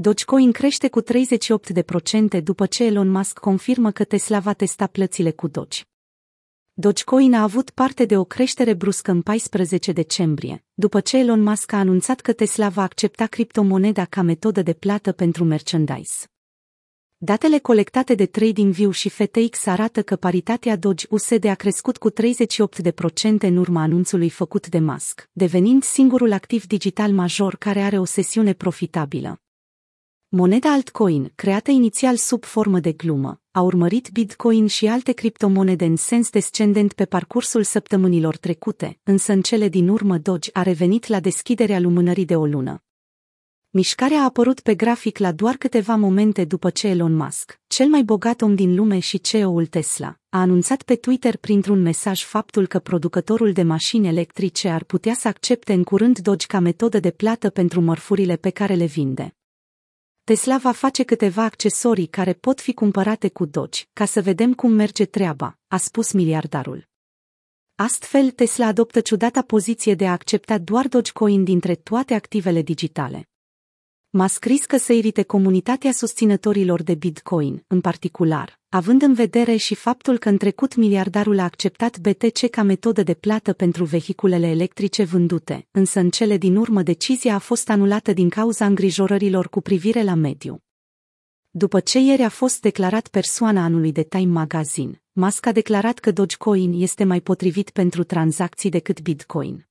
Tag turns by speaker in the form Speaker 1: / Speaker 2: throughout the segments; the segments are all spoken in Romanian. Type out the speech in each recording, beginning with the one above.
Speaker 1: Dogecoin crește cu 38% după ce Elon Musk confirmă că Tesla va testa plățile cu Doge. Dogecoin a avut parte de o creștere bruscă în 14 decembrie, după ce Elon Musk a anunțat că Tesla va accepta criptomoneda ca metodă de plată pentru merchandise. Datele colectate de TradingView și FTX arată că paritatea Doge USD a crescut cu 38% în urma anunțului făcut de Musk, devenind singurul activ digital major care are o sesiune profitabilă. Moneda altcoin, creată inițial sub formă de glumă, a urmărit Bitcoin și alte criptomonede în sens descendent pe parcursul săptămânilor trecute, însă în cele din urmă Doge a revenit la deschiderea lumânării de o lună. Mișcarea a apărut pe grafic la doar câteva momente după ce Elon Musk, cel mai bogat om din lume și CEO-ul Tesla, a anunțat pe Twitter printr-un mesaj faptul că producătorul de mașini electrice ar putea să accepte în curând Doge ca metodă de plată pentru mărfurile pe care le vinde. Tesla va face câteva accesorii care pot fi cumpărate cu Doge, ca să vedem cum merge treaba, a spus miliardarul. Astfel, Tesla adoptă ciudata poziție de a accepta doar Dogecoin dintre toate activele digitale. M-a scris că să irite comunitatea susținătorilor de Bitcoin, în particular, având în vedere și faptul că în trecut miliardarul a acceptat BTC ca metodă de plată pentru vehiculele electrice vândute, însă în cele din urmă decizia a fost anulată din cauza îngrijorărilor cu privire la mediu. După ce ieri a fost declarat persoana anului de Time Magazine, Musk a declarat că Dogecoin este mai potrivit pentru tranzacții decât Bitcoin.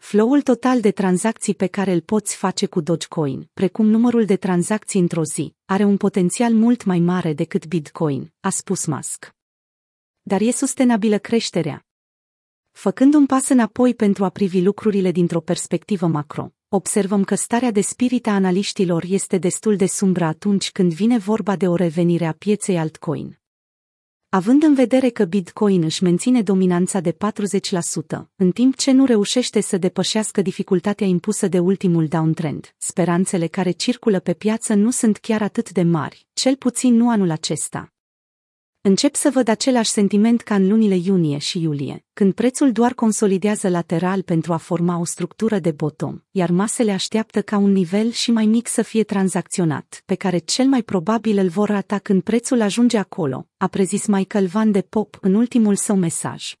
Speaker 1: Flow-ul total de tranzacții pe care îl poți face cu Dogecoin, precum numărul de tranzacții într-o zi, are un potențial mult mai mare decât Bitcoin, a spus Musk. Dar e sustenabilă creșterea. Făcând un pas înapoi pentru a privi lucrurile dintr-o perspectivă macro, observăm că starea de spirit a analiștilor este destul de sumbră atunci când vine vorba de o revenire a pieței altcoin. Având în vedere că Bitcoin își menține dominanța de 40%, în timp ce nu reușește să depășească dificultatea impusă de ultimul downtrend, speranțele care circulă pe piață nu sunt chiar atât de mari, cel puțin nu anul acesta. Încep să văd același sentiment ca în lunile iunie și iulie, când prețul doar consolidează lateral pentru a forma o structură de bottom, iar masele așteaptă ca un nivel și mai mic să fie tranzacționat, pe care cel mai probabil îl vor rata când prețul ajunge acolo, a prezis Michael Van de Pop în ultimul său mesaj.